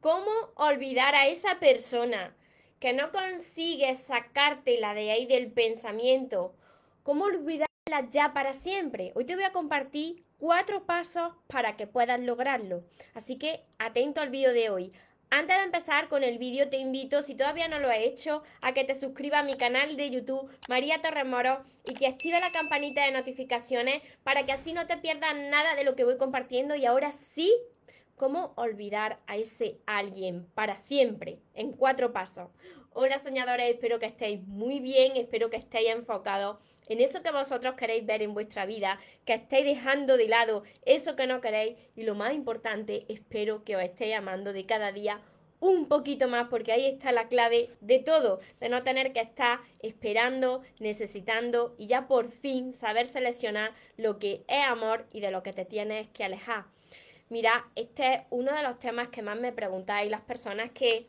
¿Cómo olvidar a esa persona que no consigues sacártela de ahí del pensamiento? ¿Cómo olvidarla ya para siempre? Hoy te voy a compartir cuatro pasos para que puedas lograrlo. Así que atento al vídeo de hoy. Antes de empezar con el vídeo, te invito, si todavía no lo has hecho, a que te suscribas a mi canal de YouTube, María Torres Moro, y que active la campanita de notificaciones para que así no te pierdas nada de lo que voy compartiendo. Y ahora sí ¿Cómo olvidar a ese alguien para siempre? En cuatro pasos. Hola soñadores, espero que estéis muy bien, espero que estéis enfocados en eso que vosotros queréis ver en vuestra vida, que estéis dejando de lado eso que no queréis y lo más importante, espero que os estéis amando de cada día un poquito más porque ahí está la clave de todo, de no tener que estar esperando, necesitando y ya por fin saber seleccionar lo que es amor y de lo que te tienes que alejar. Mira, este es uno de los temas que más me preguntáis las personas que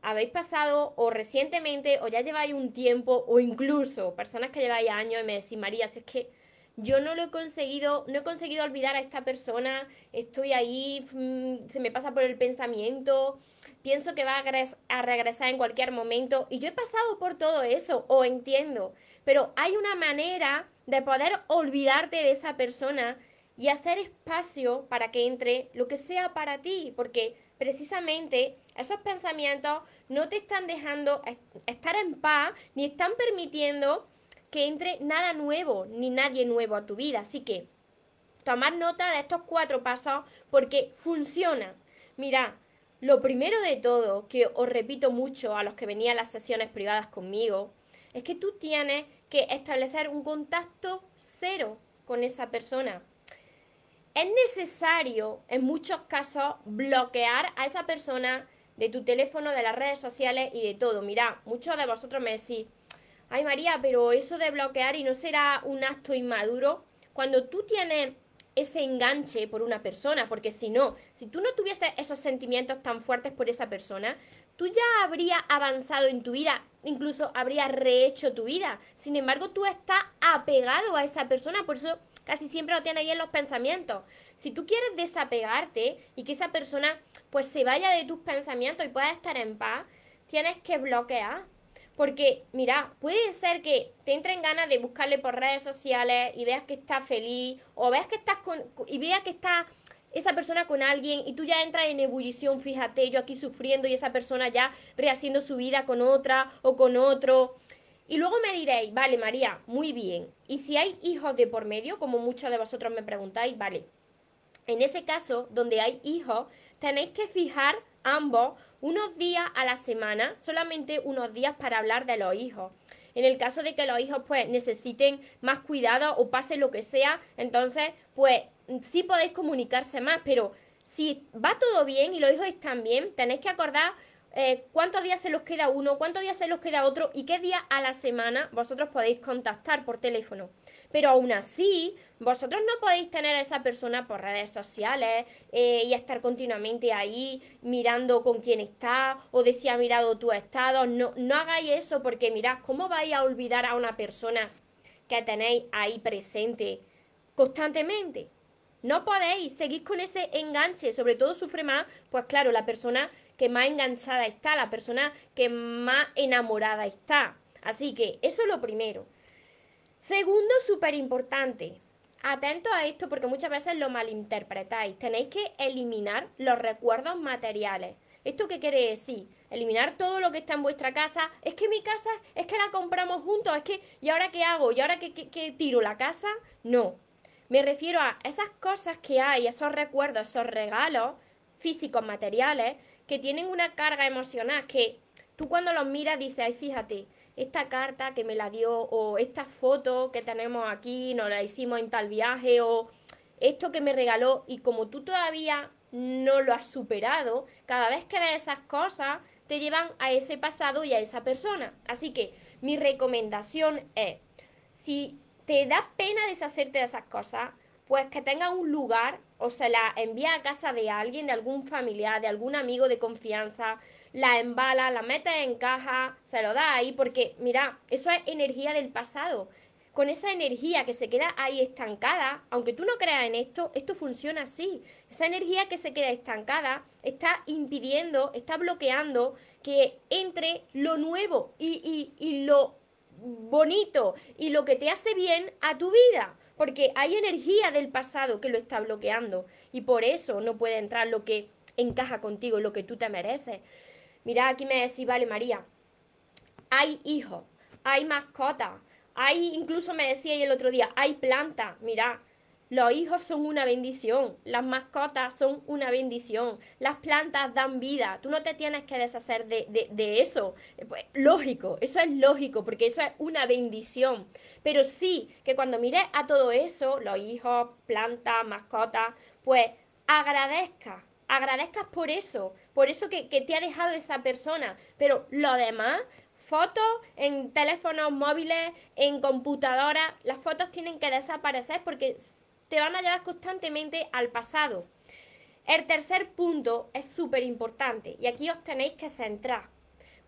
habéis pasado o recientemente o ya lleváis un tiempo o incluso personas que lleváis años y me decís, María, si es que yo no lo he conseguido, no he conseguido olvidar a esta persona, estoy ahí, mm, se me pasa por el pensamiento, pienso que va a, a regresar en cualquier momento y yo he pasado por todo eso o entiendo, pero hay una manera de poder olvidarte de esa persona y hacer espacio para que entre lo que sea para ti, porque precisamente esos pensamientos no te están dejando estar en paz ni están permitiendo que entre nada nuevo ni nadie nuevo a tu vida. Así que tomar nota de estos cuatro pasos porque funciona. Mira, lo primero de todo, que os repito mucho a los que venían a las sesiones privadas conmigo, es que tú tienes que establecer un contacto cero con esa persona. Es necesario, en muchos casos, bloquear a esa persona de tu teléfono, de las redes sociales y de todo. Mira, muchos de vosotros me decís, ay María, pero eso de bloquear y no será un acto inmaduro. Cuando tú tienes ese enganche por una persona, porque si no, si tú no tuvieses esos sentimientos tan fuertes por esa persona, tú ya habrías avanzado en tu vida, incluso habrías rehecho tu vida. Sin embargo, tú estás apegado a esa persona, por eso Casi siempre lo tienes ahí en los pensamientos. Si tú quieres desapegarte y que esa persona pues se vaya de tus pensamientos y pueda estar en paz, tienes que bloquear. Porque, mira, puede ser que te entren ganas de buscarle por redes sociales y veas que está feliz, o veas que estás con, y veas que está esa persona con alguien y tú ya entras en ebullición, fíjate, yo aquí sufriendo y esa persona ya rehaciendo su vida con otra o con otro. Y luego me diréis, vale, María, muy bien. Y si hay hijos de por medio, como muchos de vosotros me preguntáis, vale. En ese caso, donde hay hijos, tenéis que fijar ambos unos días a la semana, solamente unos días para hablar de los hijos. En el caso de que los hijos pues necesiten más cuidado o pase lo que sea, entonces pues sí podéis comunicarse más, pero si va todo bien y los hijos están bien, tenéis que acordar eh, cuántos días se los queda uno, cuántos días se los queda otro y qué día a la semana vosotros podéis contactar por teléfono. Pero aún así, vosotros no podéis tener a esa persona por redes sociales eh, y estar continuamente ahí mirando con quién está o de ha mirado tu estado. No, no hagáis eso porque mirad, ¿cómo vais a olvidar a una persona que tenéis ahí presente constantemente? No podéis seguir con ese enganche, sobre todo sufre más, pues claro, la persona que más enganchada está, la persona que más enamorada está. Así que eso es lo primero. Segundo, súper importante. Atento a esto porque muchas veces lo malinterpretáis. Tenéis que eliminar los recuerdos materiales. ¿Esto qué quiere decir? Eliminar todo lo que está en vuestra casa. Es que mi casa, es que la compramos juntos, es que, ¿y ahora qué hago? ¿Y ahora qué, qué tiro la casa? No. Me refiero a esas cosas que hay, esos recuerdos, esos regalos físicos, materiales, que tienen una carga emocional, que tú cuando los miras dices, ay, fíjate, esta carta que me la dio, o esta foto que tenemos aquí, nos la hicimos en tal viaje, o esto que me regaló, y como tú todavía no lo has superado, cada vez que ves esas cosas, te llevan a ese pasado y a esa persona. Así que mi recomendación es, si te da pena deshacerte de esas cosas, pues que tenga un lugar o se la envía a casa de alguien, de algún familiar, de algún amigo de confianza, la embala, la mete en caja, se lo da ahí, porque mira, eso es energía del pasado. con esa energía que se queda ahí estancada, aunque tú no creas en esto, esto funciona así. Esa energía que se queda estancada está impidiendo, está bloqueando que entre lo nuevo y, y lo bonito y lo que te hace bien a tu vida. Porque hay energía del pasado que lo está bloqueando y por eso no puede entrar lo que encaja contigo, lo que tú te mereces. Mira, aquí me decís, vale, María, hay hijos, hay mascotas, hay, incluso me decía el otro día, hay plantas, mira, los hijos son una bendición, las mascotas son una bendición, las plantas dan vida, tú no te tienes que deshacer de, de, eso. Pues, lógico, eso es lógico, porque eso es una bendición. Pero sí que cuando mires a todo eso, los hijos, plantas, mascotas, pues agradezca, agradezcas por eso, por eso que, que te ha dejado esa persona. Pero lo demás, fotos en teléfonos móviles, en computadoras, las fotos tienen que desaparecer porque te van a llevar constantemente al pasado. El tercer punto es súper importante y aquí os tenéis que centrar.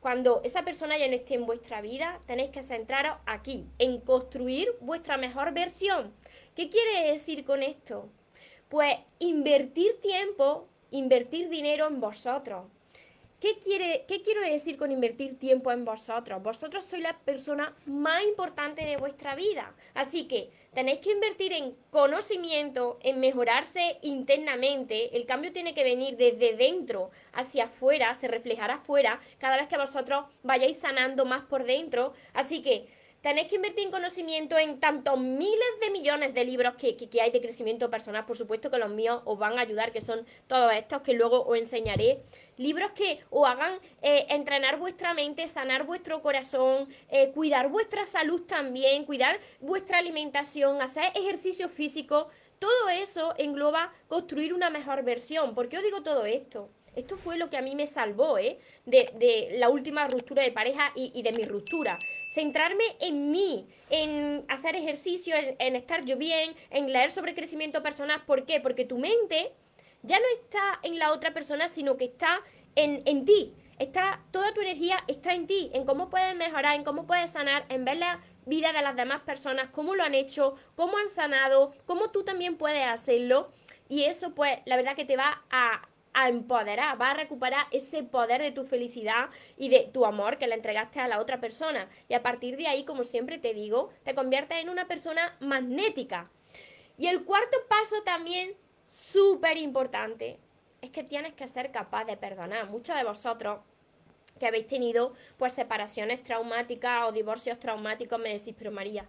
Cuando esa persona ya no esté en vuestra vida, tenéis que centraros aquí, en construir vuestra mejor versión. ¿Qué quiere decir con esto? Pues invertir tiempo, invertir dinero en vosotros. ¿Qué, quiere, ¿Qué quiero decir con invertir tiempo en vosotros? Vosotros sois la persona más importante de vuestra vida. Así que tenéis que invertir en conocimiento, en mejorarse internamente. El cambio tiene que venir desde dentro hacia afuera, se reflejará afuera cada vez que vosotros vayáis sanando más por dentro. Así que tenéis que invertir en conocimiento en tantos miles de millones de libros que, hay de crecimiento personal. Por supuesto que los míos os van a ayudar, que son todos estos que luego os enseñaré. Libros que os hagan eh, entrenar vuestra mente, sanar vuestro corazón, eh, cuidar vuestra salud también, cuidar vuestra alimentación, hacer ejercicio físico. Todo eso engloba construir una mejor versión. ¿Por qué os digo todo esto? Esto fue lo que a mí me salvó ¿eh? de, la última ruptura de pareja y, de mi ruptura. Centrarme en mí, en hacer ejercicio, en, estar yo bien, en leer sobre crecimiento personal. ¿Por qué? Porque tu mente ya no está en la otra persona, sino que está en, en ti. Está, toda tu energía está en ti, en cómo puedes mejorar, en cómo puedes sanar, en ver la vida de las demás personas, cómo lo han hecho, cómo han sanado, cómo tú también puedes hacerlo. Y eso, pues, la verdad que te va a, a empoderar, va a recuperar ese poder de tu felicidad y de tu amor que le entregaste a la otra persona. Y a partir de ahí, como siempre te digo, te conviertes en una persona magnética. Y el cuarto paso también, súper importante, es que tienes que ser capaz de perdonar. Muchos de vosotros que habéis tenido pues separaciones traumáticas o divorcios traumáticos me decís, pero María,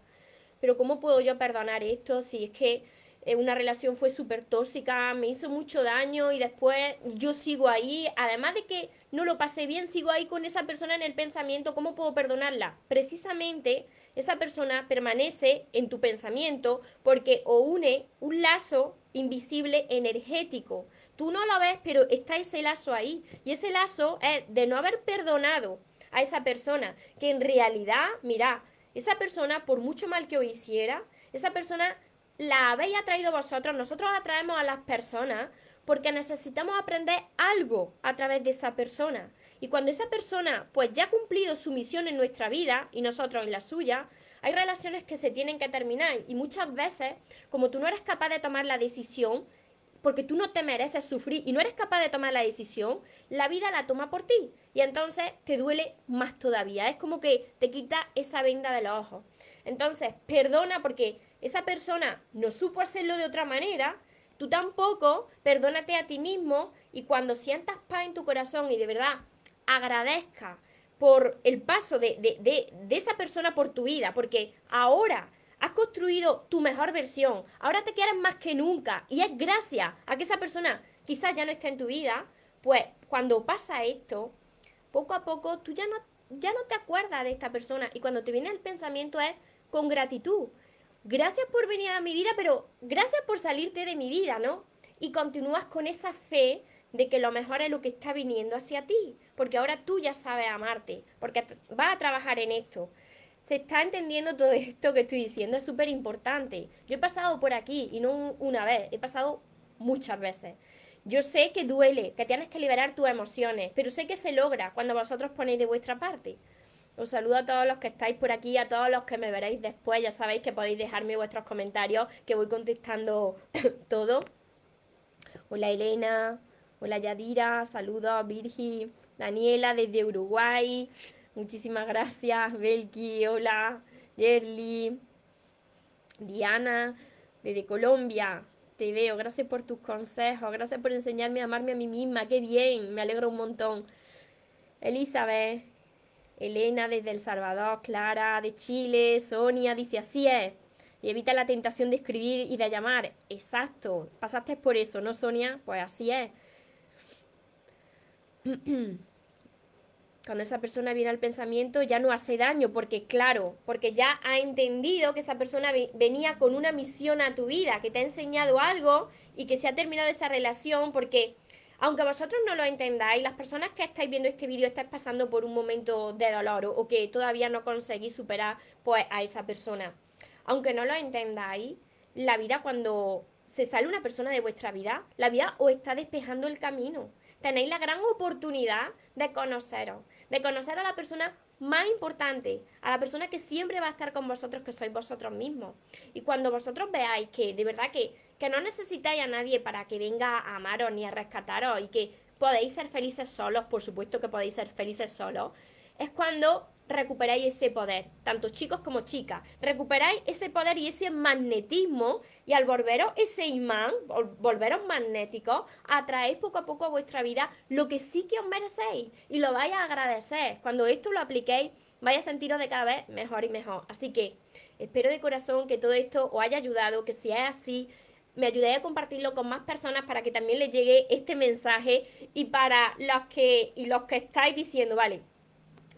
pero ¿cómo puedo yo perdonar esto si es que eh, una relación fue súper tóxica, me hizo mucho daño y después yo sigo ahí, además de que no lo pasé bien, sigo ahí con esa persona en el pensamiento, ¿cómo puedo perdonarla? Precisamente esa persona permanece en tu pensamiento porque o une un lazo invisible energético. Tú no lo ves, pero está ese lazo ahí. Y ese lazo es de no haber perdonado a esa persona, que en realidad, mira, esa persona, por mucho mal que os hiciera, esa persona la habéis atraído vosotros, nosotros atraemos a las personas porque necesitamos aprender algo a través de esa persona. Y cuando esa persona pues ya ha cumplido su misión en nuestra vida y nosotros en la suya, hay relaciones que se tienen que terminar y muchas veces, como tú no eres capaz de tomar la decisión, porque tú no te mereces sufrir y no eres capaz de tomar la decisión, la vida la toma por ti y entonces te duele más todavía. Es como que te quita esa venda de los ojos. Entonces, perdona porque esa persona no supo hacerlo de otra manera, tú tampoco, perdónate a ti mismo y cuando sientas paz en tu corazón y de verdad agradezca por el paso de, de, esa persona por tu vida, porque ahora has construido tu mejor versión, ahora te quieres más que nunca y es gracias a que esa persona quizás ya no esté en tu vida, pues cuando pasa esto, poco a poco tú ya no, ya no te acuerdas de esta persona y cuando te viene el pensamiento es con gratitud gracias por venir a mi vida, pero gracias por salirte de mi vida, ¿no? Y continúas con esa fe de que lo mejor es lo que está viniendo hacia ti, porque ahora tú ya sabes amarte, porque vas a trabajar en esto. Se está entendiendo todo esto que estoy diciendo, es súper importante. Yo he pasado por aquí y no una vez, he pasado muchas veces. Yo sé que duele, que tienes que liberar tus emociones, pero sé que se logra cuando vosotros ponéis de vuestra parte. Os saludo a todos los que estáis por aquí, a todos los que me veréis después. Ya sabéis que podéis dejarme vuestros comentarios, que voy contestando todo. Hola Elena, hola Yadira, saludos Virgi, Daniela desde Uruguay. Muchísimas gracias, Belki, hola, Yerli, Diana, desde Colombia. Te veo, gracias por tus consejos, gracias por enseñarme a amarme a mí misma, qué bien, me alegro un montón. Elizabeth, Elena desde El Salvador, Clara de Chile, Sonia dice así es. Y evita la tentación de escribir y de llamar. Exacto. Pasaste por eso, ¿no, Sonia? Pues así es. Cuando esa persona viene al pensamiento ya no hace daño, porque claro, porque ya ha entendido que esa persona venía con una misión a tu vida, que te ha enseñado algo y que se ha terminado esa relación porque aunque vosotros no lo entendáis, las personas que estáis viendo este vídeo estáis pasando por un momento de dolor o, que todavía no conseguís superar pues, a esa persona. Aunque no lo entendáis, la vida cuando se sale una persona de vuestra vida, la vida os está despejando el camino. Tenéis la gran oportunidad de conoceros, de conocer a la persona más importante, a la persona que siempre va a estar con vosotros, que sois vosotros mismos. Y cuando vosotros veáis que de verdad que, que no necesitáis a nadie para que venga a amaros ni a rescataros y que podéis ser felices solos, por supuesto que podéis ser felices solos, es cuando recuperáis ese poder, tanto chicos como chicas. Recuperáis ese poder y ese magnetismo y al volveros ese imán, volveros magnéticos, atraéis poco a poco a vuestra vida lo que sí que os merecéis y lo vais a agradecer. Cuando esto lo apliquéis, vais a sentiros de cada vez mejor y mejor. Así que espero de corazón que todo esto os haya ayudado, que si es así, me ayudéis a compartirlo con más personas para que también les llegue este mensaje y para los que y los que estáis diciendo, vale,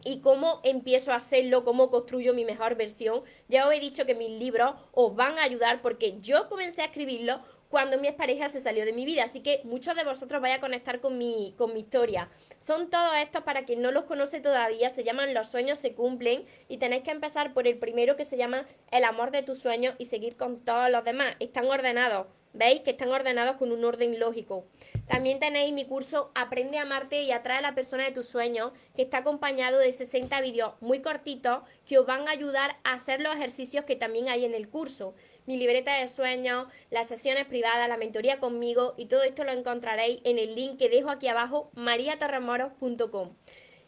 y cómo empiezo a hacerlo, cómo construyo mi mejor versión. Ya os he dicho que mis libros os van a ayudar porque yo comencé a escribirlo cuando mi pareja se salió de mi vida. Así que muchos de vosotros vais a conectar con mi, con mi historia. Son todos estos para quien no los conoce todavía, se llaman Los sueños se cumplen y tenéis que empezar por el primero que se llama El amor de tus sueños y seguir con todos los demás. Están ordenados. ¿Veis? Que están ordenados con un orden lógico. También tenéis mi curso Aprende a amarte y atrae a la persona de tus sueños, que está acompañado de 60 vídeos muy cortitos que os van a ayudar a hacer los ejercicios que también hay en el curso. Mi libreta de sueños, las sesiones privadas, la mentoría conmigo y todo esto lo encontraréis en el link que dejo aquí abajo, mariatorremoros.com.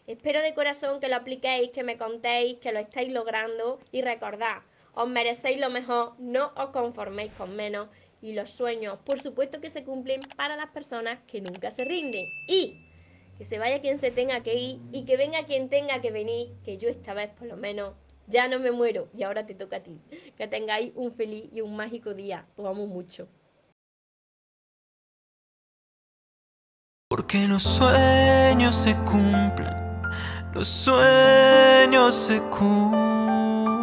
Espero de corazón que lo apliquéis, que me contéis, que lo estáis logrando y recordad, os merecéis lo mejor, no os conforméis con menos y los sueños, por supuesto que se cumplen para las personas que nunca se rinden. Y que se vaya quien se tenga que ir y que venga quien tenga que venir, que yo esta vez por lo menos ya no me muero y ahora te toca a ti. Que tengáis un feliz y un mágico día. Os amo mucho. Porque los sueños se cumplen, los sueños se cumplen.